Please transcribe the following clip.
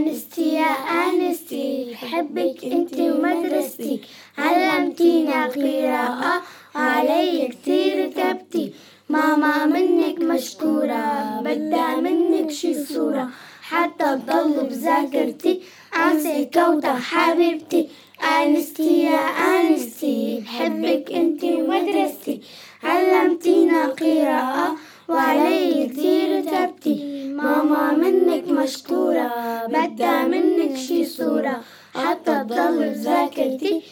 أنستي يا أنستي بحبك انتي ومدرستي. علمتينا قراءة علي كتير تبتي ماما منك مشكورة بدها منك شي صورة. حتى تضل بذاكرتي أنسي كوتا حبيبتي. أنستي يا أنستي بحبك انتي ومدرستي. علمتينا قراءة وعلي كتير تبتي ماما منك مشكورة. بدها منك شي صورة حتى تضل بذاكرتي